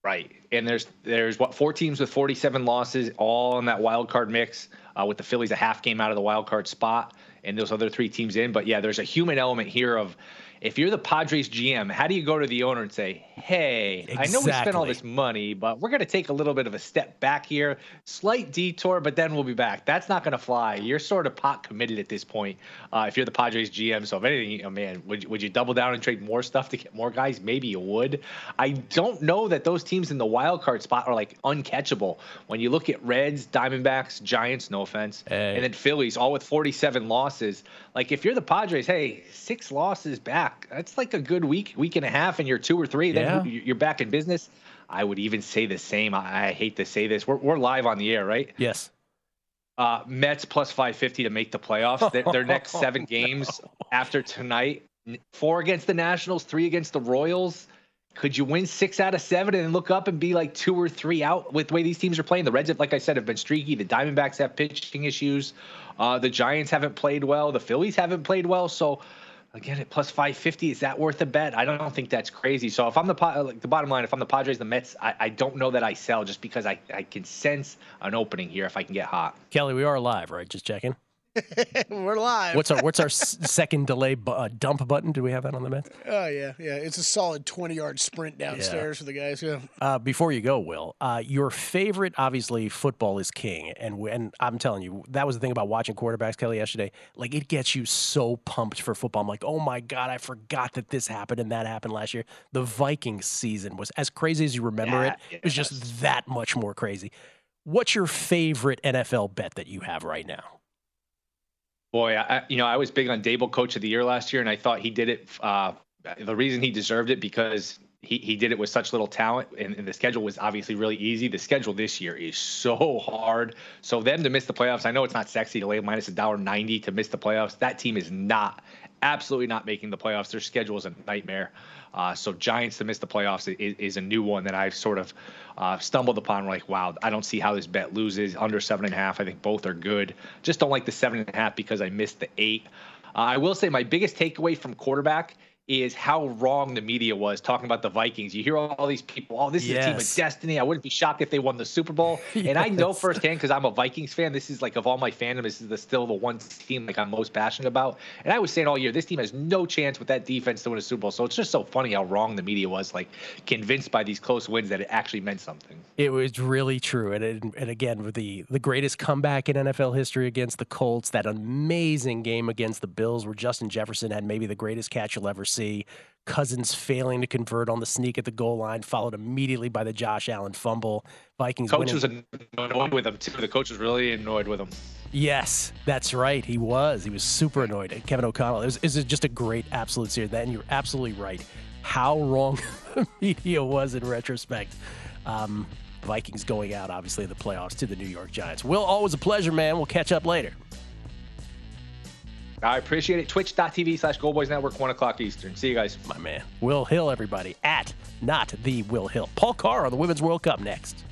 Right, and there's there's what four teams with 47 losses, all in that wild card mix, uh, with the Phillies a half game out of the wild card spot, and those other three teams in. But yeah, there's a human element here of if you're the Padres GM, how do you go to the owner and say, "Hey, I know we spent all this money, but we're going to take a little bit of a step back here, slight detour, but then we'll be back." That's not going to fly. You're sort of pot committed at this point. Uh, if you're the Padres GM, so if anything, know, man, would would you double down and trade more stuff to get more guys? Maybe you would. I don't know that those teams in the wild card spot are like uncatchable. When you look at Reds, Diamondbacks, Giants, no offense, and then Phillies, all with 47 losses. Like if you're the Padres, hey, six losses back. That's like a good week, week and a half, and you're two or three. Then Yeah. you're back in business. I would even say the same. I, hate to say this. We're, we're live on the air, right? Yes. Uh, Mets plus 550 to make the playoffs. Their, their next (laughs) seven games after tonight four against the Nationals, three against the Royals. Could you win six out of seven and then look up and be like two or three out with the way these teams are playing? The Reds, have, like I said, have been streaky. The Diamondbacks have pitching issues. Uh, the Giants haven't played well. The Phillies haven't played well. So again at plus 550 is that worth a bet? I don't think that's crazy. So if i'm the like the bottom line if i'm the padres the mets i, I don't know that i sell just because I, I can sense an opening here if i can get hot. Kelley we are live right? Just checking (laughs) We're live. What's our what's our second delay bu- uh, dump button? Do we have that on the Mets? Oh yeah, yeah. It's a solid twenty yard sprint downstairs yeah. for the guys. Yeah. Uh, before you go, Will, uh, your favorite obviously football is king, and and I'm telling you that was the thing about watching quarterbacks, Kelley, yesterday. Like it gets you so pumped for football. I'm like, oh my god, I forgot that this happened and that happened last year. The Vikings season was as crazy as you remember yeah, it. It was just that much more crazy. What's your favorite NFL bet that you have right now? Boy, I, you know, I was big on Daboll Coach of the Year last year, and I thought he did it. Uh, the reason he deserved it because he, he did it with such little talent, and, and, the schedule was obviously really easy. The schedule this year is so hard. So them to miss the playoffs, I know it's not sexy to lay minus a dollar ninety to miss the playoffs. That team is not, absolutely not making the playoffs. Their schedule is a nightmare. Uh, so Giants to miss the playoffs is, is, a new one that I've sort of uh, stumbled upon. Like, wow, I don't see how this bet loses under seven and a half. I think both are good. Just don't like the seven and a half because I missed the eight. Uh, I will say my biggest takeaway from quarterback is how wrong the media was talking about the Vikings. You hear all these people, oh, this is yes. a team of destiny. I wouldn't be shocked if they won the Super Bowl. yes. (laughs) And I know firsthand because I'm a Vikings fan. This is like of all my fandom, this is the, still the one team like I'm most passionate about. And I was saying all year, this team has no chance with that defense to win a Super Bowl. So it's just so funny how wrong the media was, like convinced by these close wins that it actually meant something. It was really true. And, it, and again, with the the greatest comeback in NFL history against the Colts, that amazing game against the Bills where Justin Jefferson had maybe the greatest catch you'll ever see. Cousins failing to convert on the sneak at the goal line, followed immediately by the Josh Allen fumble. Vikings. Coach winning. was annoyed with him too. The coach was really annoyed with him. Yes, that's right. He was. He was super annoyed. Kevin O'Connell. It was, it was just a great absolute series. And you're absolutely right. How wrong (laughs) the media was in retrospect. Um, Vikings going out, obviously, in the playoffs to the New York Giants. Will, always a pleasure, man. We'll catch up later. I appreciate it. Twitch.tv slash Goldboys Network, 1 o'clock Eastern. See you guys. My man. Will Hill, everybody. At not the Will Hill. Paul Carr on the Women's World Cup next.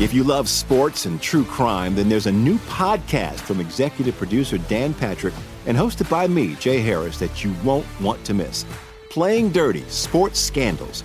If you love sports and true crime, then there's a new podcast from executive producer Dan Patrick and hosted by me, Jay Harris, that you won't want to miss. Playing Dirty Sports Scandals.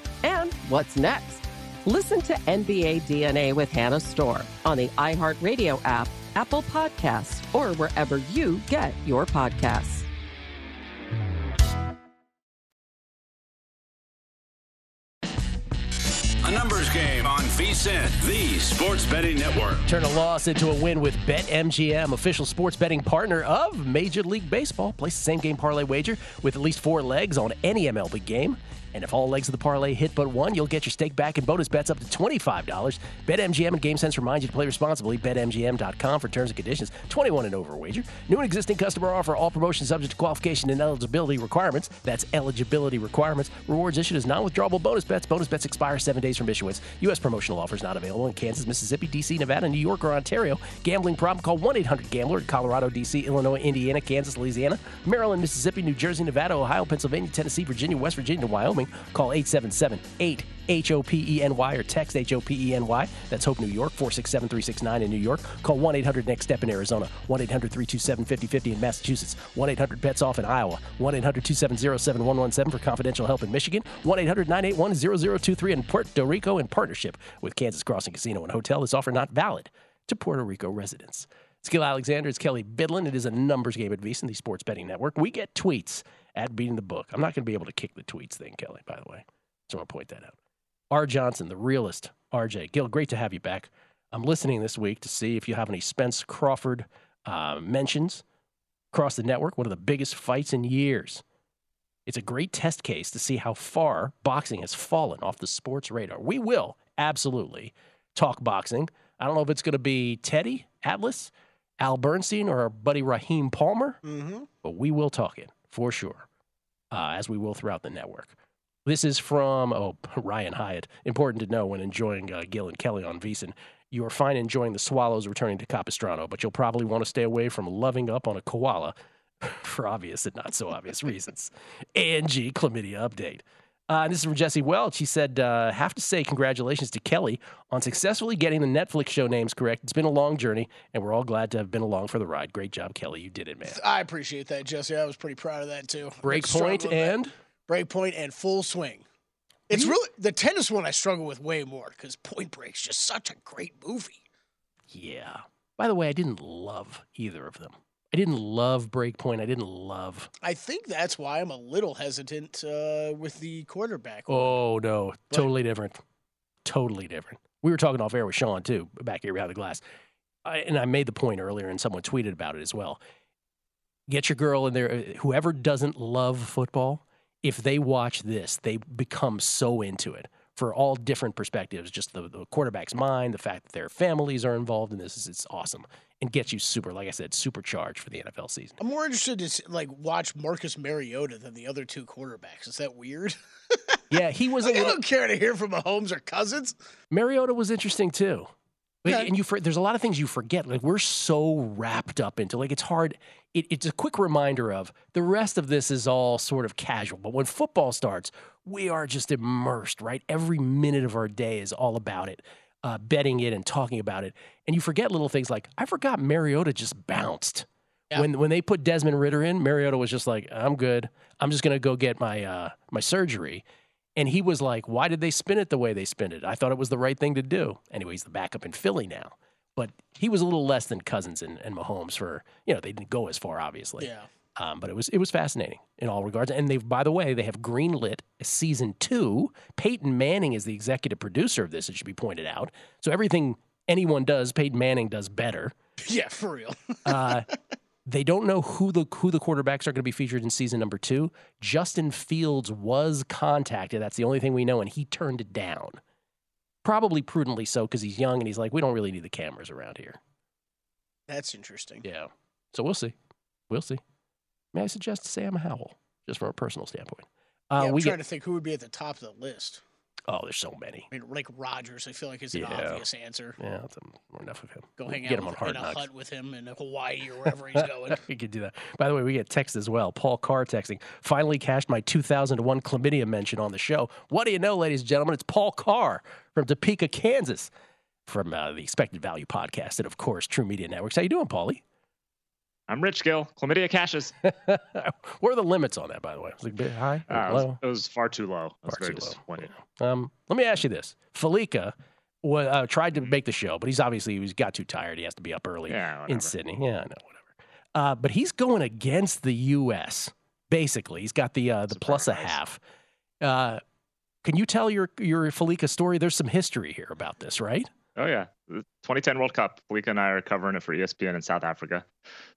And what's next? Listen to NBA DNA with Hannah Storm on the iHeartRadio app, Apple Podcasts, or wherever you get your podcasts. A numbers game on VSIN, the sports betting network. Turn a loss into a win with BetMGM, official sports betting partner of Major League Baseball. Place the same game parlay wager with at least four legs on any MLB game. And if all legs of the parlay hit but one, you'll get your stake back and bonus bets up to $25. BetMGM and GameSense remind you to play responsibly. BetMGM.com for terms and conditions. 21 and over wager. New and existing customer offer. All promotions subject to qualification and eligibility requirements. That's eligibility requirements. Rewards issued as non-withdrawable bonus bets. Bonus bets expire seven days from issuance. U.S. promotional offers not available in Kansas, Mississippi, D.C., Nevada, New York, or Ontario. Gambling problem? Call 1-800-GAMBLER in Colorado, D.C., Illinois, Indiana, Kansas, Louisiana, Maryland, Mississippi, New Jersey, Nevada, Ohio, Pennsylvania, Tennessee, Virginia, West Virginia, Wyoming. Call 877 8 H O P E N Y or text H O P E N Y. That's Hope New York, 467 369 in New York. Call 1 800 Next Step in Arizona, 1 800 327 5050 in Massachusetts, 1 800 Bets Off in Iowa, 1 800 270 7117 for confidential help in Michigan, 1 800 981 0023 in Puerto Rico in partnership with Kansas Crossing Casino and Hotel. This offer not valid to Puerto Rico residents. Gill Alexander, it's Kelley Bydlon. It is a numbers game at VSiN, the Sports Betting Network. We get tweets at Beating the Book. I'm not going to be able to kick the tweets thing, Kelley, by the way. So I'm going to point that out. R. Johnson, the realist. RJ. Gill, great to have you back. I'm listening this week to see if you have any Spence Crawford uh, mentions across the network. One of the biggest fights in years. It's a great test case to see how far boxing has fallen off the sports radar. We will absolutely talk boxing. I don't know if it's going to be Teddy Atlas, Al Bernstein, or our buddy Raheem Palmer, Mm-hmm. but we will talk it for sure, uh, as we will throughout the network. This is from oh (laughs) Ryan Hyatt. Important to know when enjoying uh, Gill and Kelley on VSiN. You are fine enjoying the Swallows returning to Capistrano, but you'll probably want to stay away from loving up on a koala (laughs) for obvious and not so obvious reasons. (laughs) Angie chlamydia update. Uh, and this is from Jesse Welch. He said, uh, "Have to say congratulations to Kelley on successfully getting the Netflix show names correct. It's been a long journey, and we're all glad to have been along for the ride. Great job, Kelley. You did it, man. I appreciate that, Jesse. I was pretty proud of that too. Break Struggled that. and breakpoint and full swing. It's really the tennis one I struggle with way more because Point Break's just such a great movie. yeah. By the way, I didn't love either of them. I didn't love Breakpoint. I didn't love. I think that's why I'm a little hesitant uh, with the quarterback. Oh no, totally different. Totally different. We were talking off air with Sean too, back here behind the glass, I, and I made the point earlier, and someone tweeted about it as well. Get your girl in there. Whoever doesn't love football, if they watch this, they become so into it for all different perspectives. Just the, the quarterback's mind, the fact that their families are involved in this, is it's awesome and gets you super, like I said, supercharged for the NFL season. I'm more interested to like watch Marcus Mariota than the other two quarterbacks. Is that weird? (laughs) Yeah, he was. (laughs) Like, a I little, don't care to hear from Mahomes or Cousins. Mariota was interesting too. Okay. And you, for, there's a lot of things you forget. Like we're so wrapped up into like it's hard. It, it's a quick reminder of the rest of this is all sort of casual. But when football starts, we are just immersed. Right, every minute of our day is all about it, uh, betting it and talking about it. And you forget little things like I forgot Mariota just bounced. When when they put Desmond Ridder in, Mariota was just like, "I'm good. I'm just gonna go get my uh, my surgery." And he was like, why did they spin it the way they spin it? I thought it was the right thing to do. Anyway, he's the backup in Philly now. But he was a little less than Cousins and, and Mahomes for, you know, they didn't go as far, obviously. Yeah. Um, but it was it was fascinating in all regards. And they've, by the way, they have greenlit season two. Peyton Manning is the executive producer of this, it should be pointed out. So everything anyone does, Peyton Manning does better. (laughs) Yeah, for real. (laughs) Uh, they don't know who the who the quarterbacks are going to be featured in season number two. Justin Fields was contacted. That's the only thing we know, and he turned it down. Probably prudently so because he's young and he's like, we don't really need the cameras around here. That's interesting. Yeah. So we'll see. We'll see. May I suggest Sam Howell, just from a personal standpoint? Uh, yeah, I'm we trying get, to think who would be at the top of the list. oh, there's so many. I mean, like Rodgers, I feel like is an Yeah. obvious answer. Yeah, enough of him. Go hang get out him on hard in a hut with him in Hawaii or wherever he's going. (laughs) we could do that. By the way, we get text as well. Paul Carr texting. Finally cashed my 2001 chlamydia mention on the show. What do you know, ladies and gentlemen? It's Paul Carr from Topeka, Kansas, from uh, the Expected Value podcast, and of course, TruMedia Networks. How you doing, Paulie? I'm Rich Gill. Chlamydia cashes. (laughs) what are the limits on that, by the way? Was it a bit high? Uh, it, was, it was far too low. Was Far very too low. Um, let me ask you this: Fallica wa- uh, tried to make the show, but he's obviously he's got too tired. He has to be up early Yeah, in. Sydney. Yeah, I know, whatever. Uh, but he's going against the U.S. Basically, he's got the uh, the plus a half. Uh, can you tell your your Fallica story? There's some history here about this, right? Oh yeah, the 2010 World Cup. Fallica and I are covering it for ESPN in South Africa.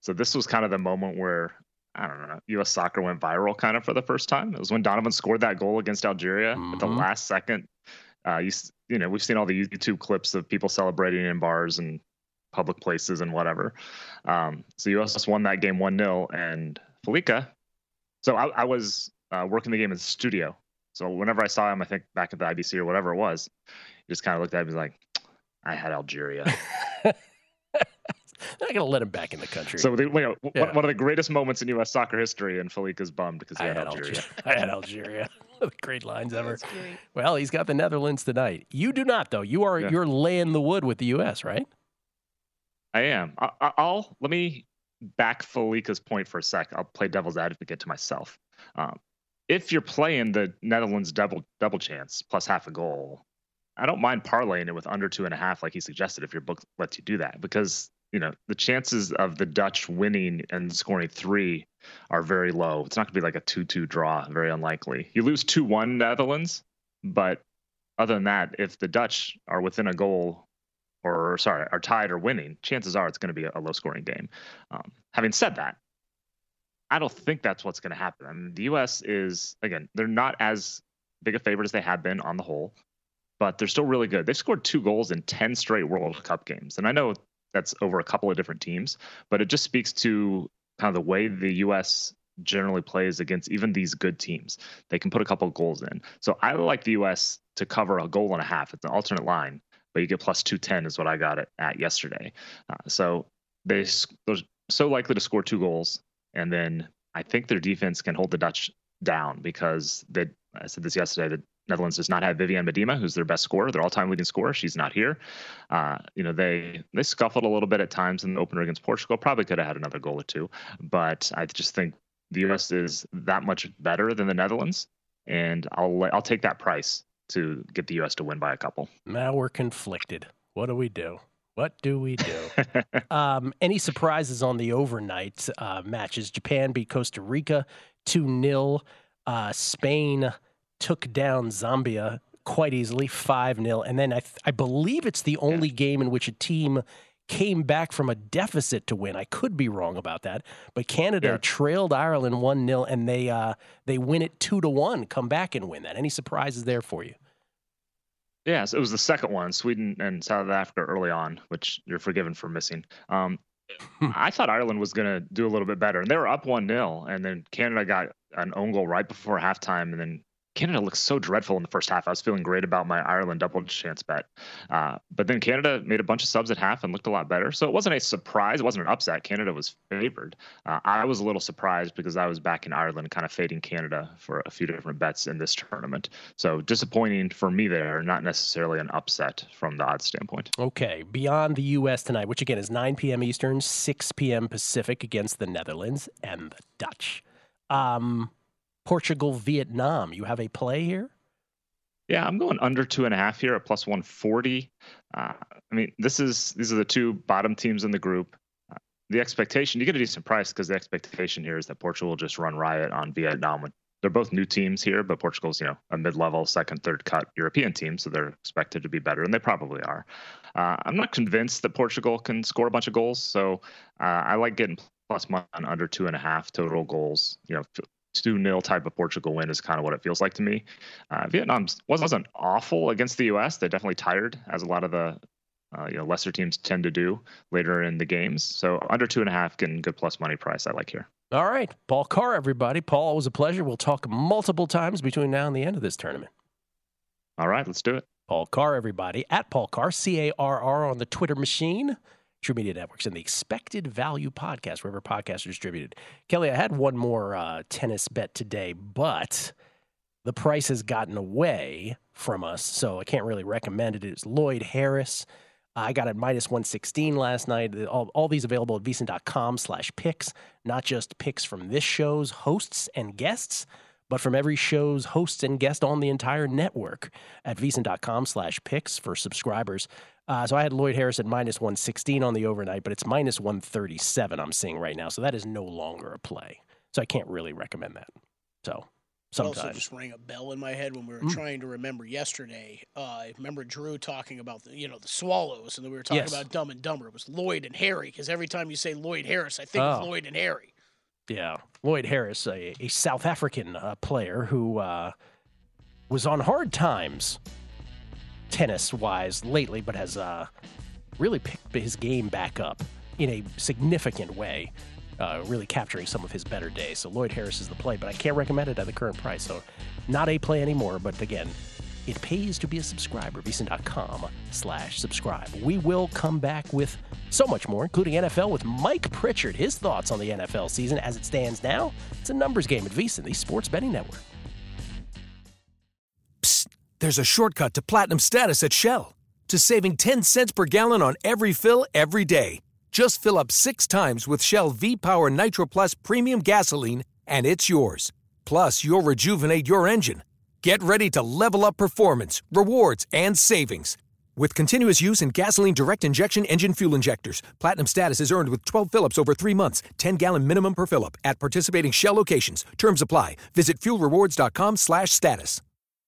So this was kind of the moment where I don't know, U.S. soccer went viral kind of for the first time. It was when Donovan scored that goal against Algeria at the Mhm. last second. Uh, you you know we've seen all the YouTube clips of people celebrating in bars and public places and whatever. Um, so U.S. won that game one 0 and Fallica. So I, I was uh, working the game in the studio. So whenever I saw him, I think back at the IBC or whatever it was, he just kind of looked at me and was like, I had Algeria. (laughs) They're not going to let him back in the country. so the, you know, one- Yeah. one of the greatest moments in U.S. soccer history, and Fallica's bummed because he I had, had Algeria. Algeria. I had Algeria. (laughs) great lines ever. Well, he's got the Netherlands tonight. You do not, though. You are Yeah. you're laying the wood with the U.S., right? I am. I, I- I'll let me back Fallica's point for a sec. I'll play devil's advocate to myself. Um, if you're playing the Netherlands double double chance plus half a goal, I don't mind parlaying it with under two and a half, like he suggested, if your book lets you do that, because you know the chances of the Dutch winning and scoring three are very low. It's not going to be like a two-two draw. Very unlikely. You lose two-one Netherlands, but other than that, if the Dutch are within a goal or sorry, are tied or winning, chances are it's going to be a, low scoring game. Um, having said that, I don't think that's what's going to happen. I mean, the U.S. is again, they're not as big a favorite as they have been on the whole, but they're still really good. They've scored two goals in ten straight World Cup games, and I know that's over a couple of different teams, but it just speaks to kind of the way the U.S. generally plays against even these good teams. They can put a couple of goals in. So I like the U.S. to cover a goal and a half. It's an alternate line but you get plus 210 is what I got it at yesterday. Uh, so they, they're so likely to score two goals, and then I think their defense can hold the Dutch down because they. I said this yesterday. The Netherlands does not have Vivianne Miedema, who's their best scorer, their all-time leading scorer. She's not here. Uh, you know they they scuffled a little bit at times in the opener against Portugal. Probably could have had another goal or two, but I just think the U.S. is that much better than the Netherlands, and I'll I'll take that price to get the U.S. to win by a couple. Now we're conflicted. What do we do? What do we do? (laughs) um, any surprises on the overnight uh, matches? Japan beat Costa Rica 2 0. Uh, Spain took down Zambia quite easily 5 0. And then I, th- I believe it's the only game in which a team came back from a deficit to win. I could be wrong about that, but Canada Yeah. trailed Ireland 1 0 and they, uh, they win it 2 to 1, come back and win that. Any surprises there for you? Yeah, so it was the second one, Sweden and South Africa early on, which you're forgiven for missing. Um, I thought Ireland was going to do a little bit better, and they were up one 0 and then Canada got an own goal right before halftime, and then Canada looked so dreadful in the first half. I was feeling great about my Ireland double chance bet, uh, but then Canada made a bunch of subs at half and looked a lot better. So it wasn't a surprise. It wasn't an upset. Canada was favored. Uh, I was a little surprised because I was back in Ireland, kind of fading Canada for a few different bets in this tournament. So disappointing for me there, not necessarily an upset from the odds standpoint. Okay, beyond the U.S. tonight, which again is 9 p.m. Eastern, 6 p.m. Pacific against the Netherlands and the Dutch. Um, Portugal, Vietnam. You have a play here? Yeah, I'm going under two and a half here at plus 140. Uh, I mean, this is these are the two bottom teams in the group. Uh, the expectation you get a decent price because the expectation here is that Portugal will just run riot on Vietnam. They're both new teams here, but Portugal's you know a mid-level, second, third cut European team, so they're expected to be better, and they probably are. Uh, I'm not convinced that Portugal can score a bunch of goals, so uh, I like getting plus money on under two and a half total goals. You know, two nil type of Portugal win is kind of what it feels like to me. Uh, Vietnam wasn't awful against the U.S. They definitely tired, as a lot of the uh, you know lesser teams tend to do later in the games. So under two and a half, getting good plus money price. I like here. All right, Paul Carr, everybody. Paul, always a pleasure. We'll talk multiple times between now and the end of this tournament. All right, let's do it. Paul Carr, everybody. At Paul Carr, C A R R on the Twitter machine. TruMedia Networks and the Expected Value Podcast, wherever podcasts are distributed. Kelley, I had one more uh, tennis bet today, but the price has gotten away from us, so I can't really recommend it. It's Lloyd Harris. I got it minus 116 last night. All, all these available at VSiN.com slash picks, not just picks from this show's hosts and guests, but from every show's hosts and guests on the entire network at VSiN.com slash picks for subscribers. Uh, so I had Lloyd Harris at minus 116 on the overnight, but it's minus 137 I'm seeing right now. So that is no longer a play. So I can't really recommend that. So It sometimes. also just rang a bell in my head when we were Mm. trying to remember yesterday. Uh, I remember Drew talking about the you know the Swallows, and then we were talking Yes. about Dumb and Dumber. It was Lloyd and Harry because every time you say Lloyd Harris, I think of Oh. Lloyd and Harry. Yeah, Lloyd Harris, a, a South African uh, player who uh, was on hard times tennis wise lately, but has uh, really picked his game back up in a significant way, uh, really capturing some of his better days. So Lloyd Harris is the play, but I can't recommend it at the current price. So not a play anymore, but again, it pays to be a subscriber. VSiN.com slash subscribe. We will come back with so much more, including NFL with Mike Pritchard. His thoughts on the NFL season as it stands now. It's a numbers game at VSiN, the Sports Betting Network. There's a shortcut to platinum status at Shell to saving 10 cents per gallon on every fill every day. Just fill up six times with Shell V Power Nitro Plus Premium Gasoline, and it's yours. Plus, you'll rejuvenate your engine. Get ready to level up performance, rewards, and savings. With continuous use in gasoline direct injection engine fuel injectors, platinum status is earned with 12 Phillips over three months, 10 gallon minimum per Phillip at participating Shell locations. Terms apply. Visit fuelrewards.com/status.